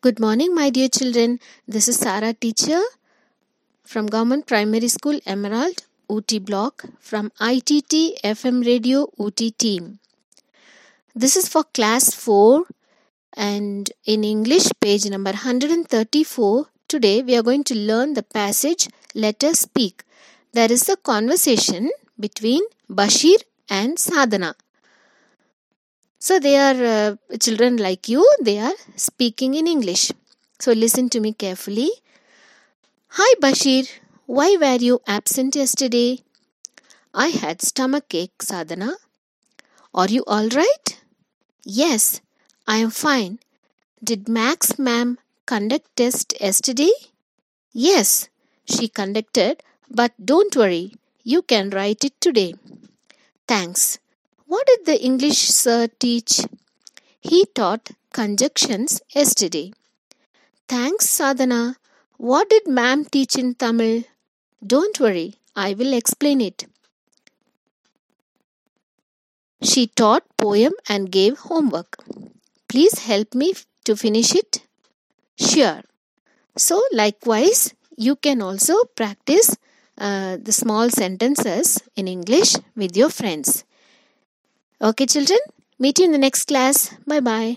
Good morning, my dear children. This is Sara, teacher from Government Primary School Emerald, Ooty Block, from ITT FM Radio Ooty team. This is for class 4 and in English, page number 134. Today, we are going to learn the passage Let Us Speak. There is a conversation between Bashir and Sadhana. So they are uh, children like you, they are speaking in English. So listen to me carefully. Hi Bashir, why were you absent yesterday? I had stomach ache, Sadhana. Are you all right? Yes, I am fine. Did Max ma'am conduct test yesterday? Yes, she conducted, but don't worry, you can write it today. Thanks. What did the English sir teach? He taught conjunctions yesterday. Thanks, Sadhana. What did ma'am teach in Tamil? Don't worry, I will explain it. She taught poem and gave homework. Please help me to finish it. Sure. So, likewise, you can also practice uh, the small sentences in English with your friends. Okay, children, meet you in the next class. Bye bye.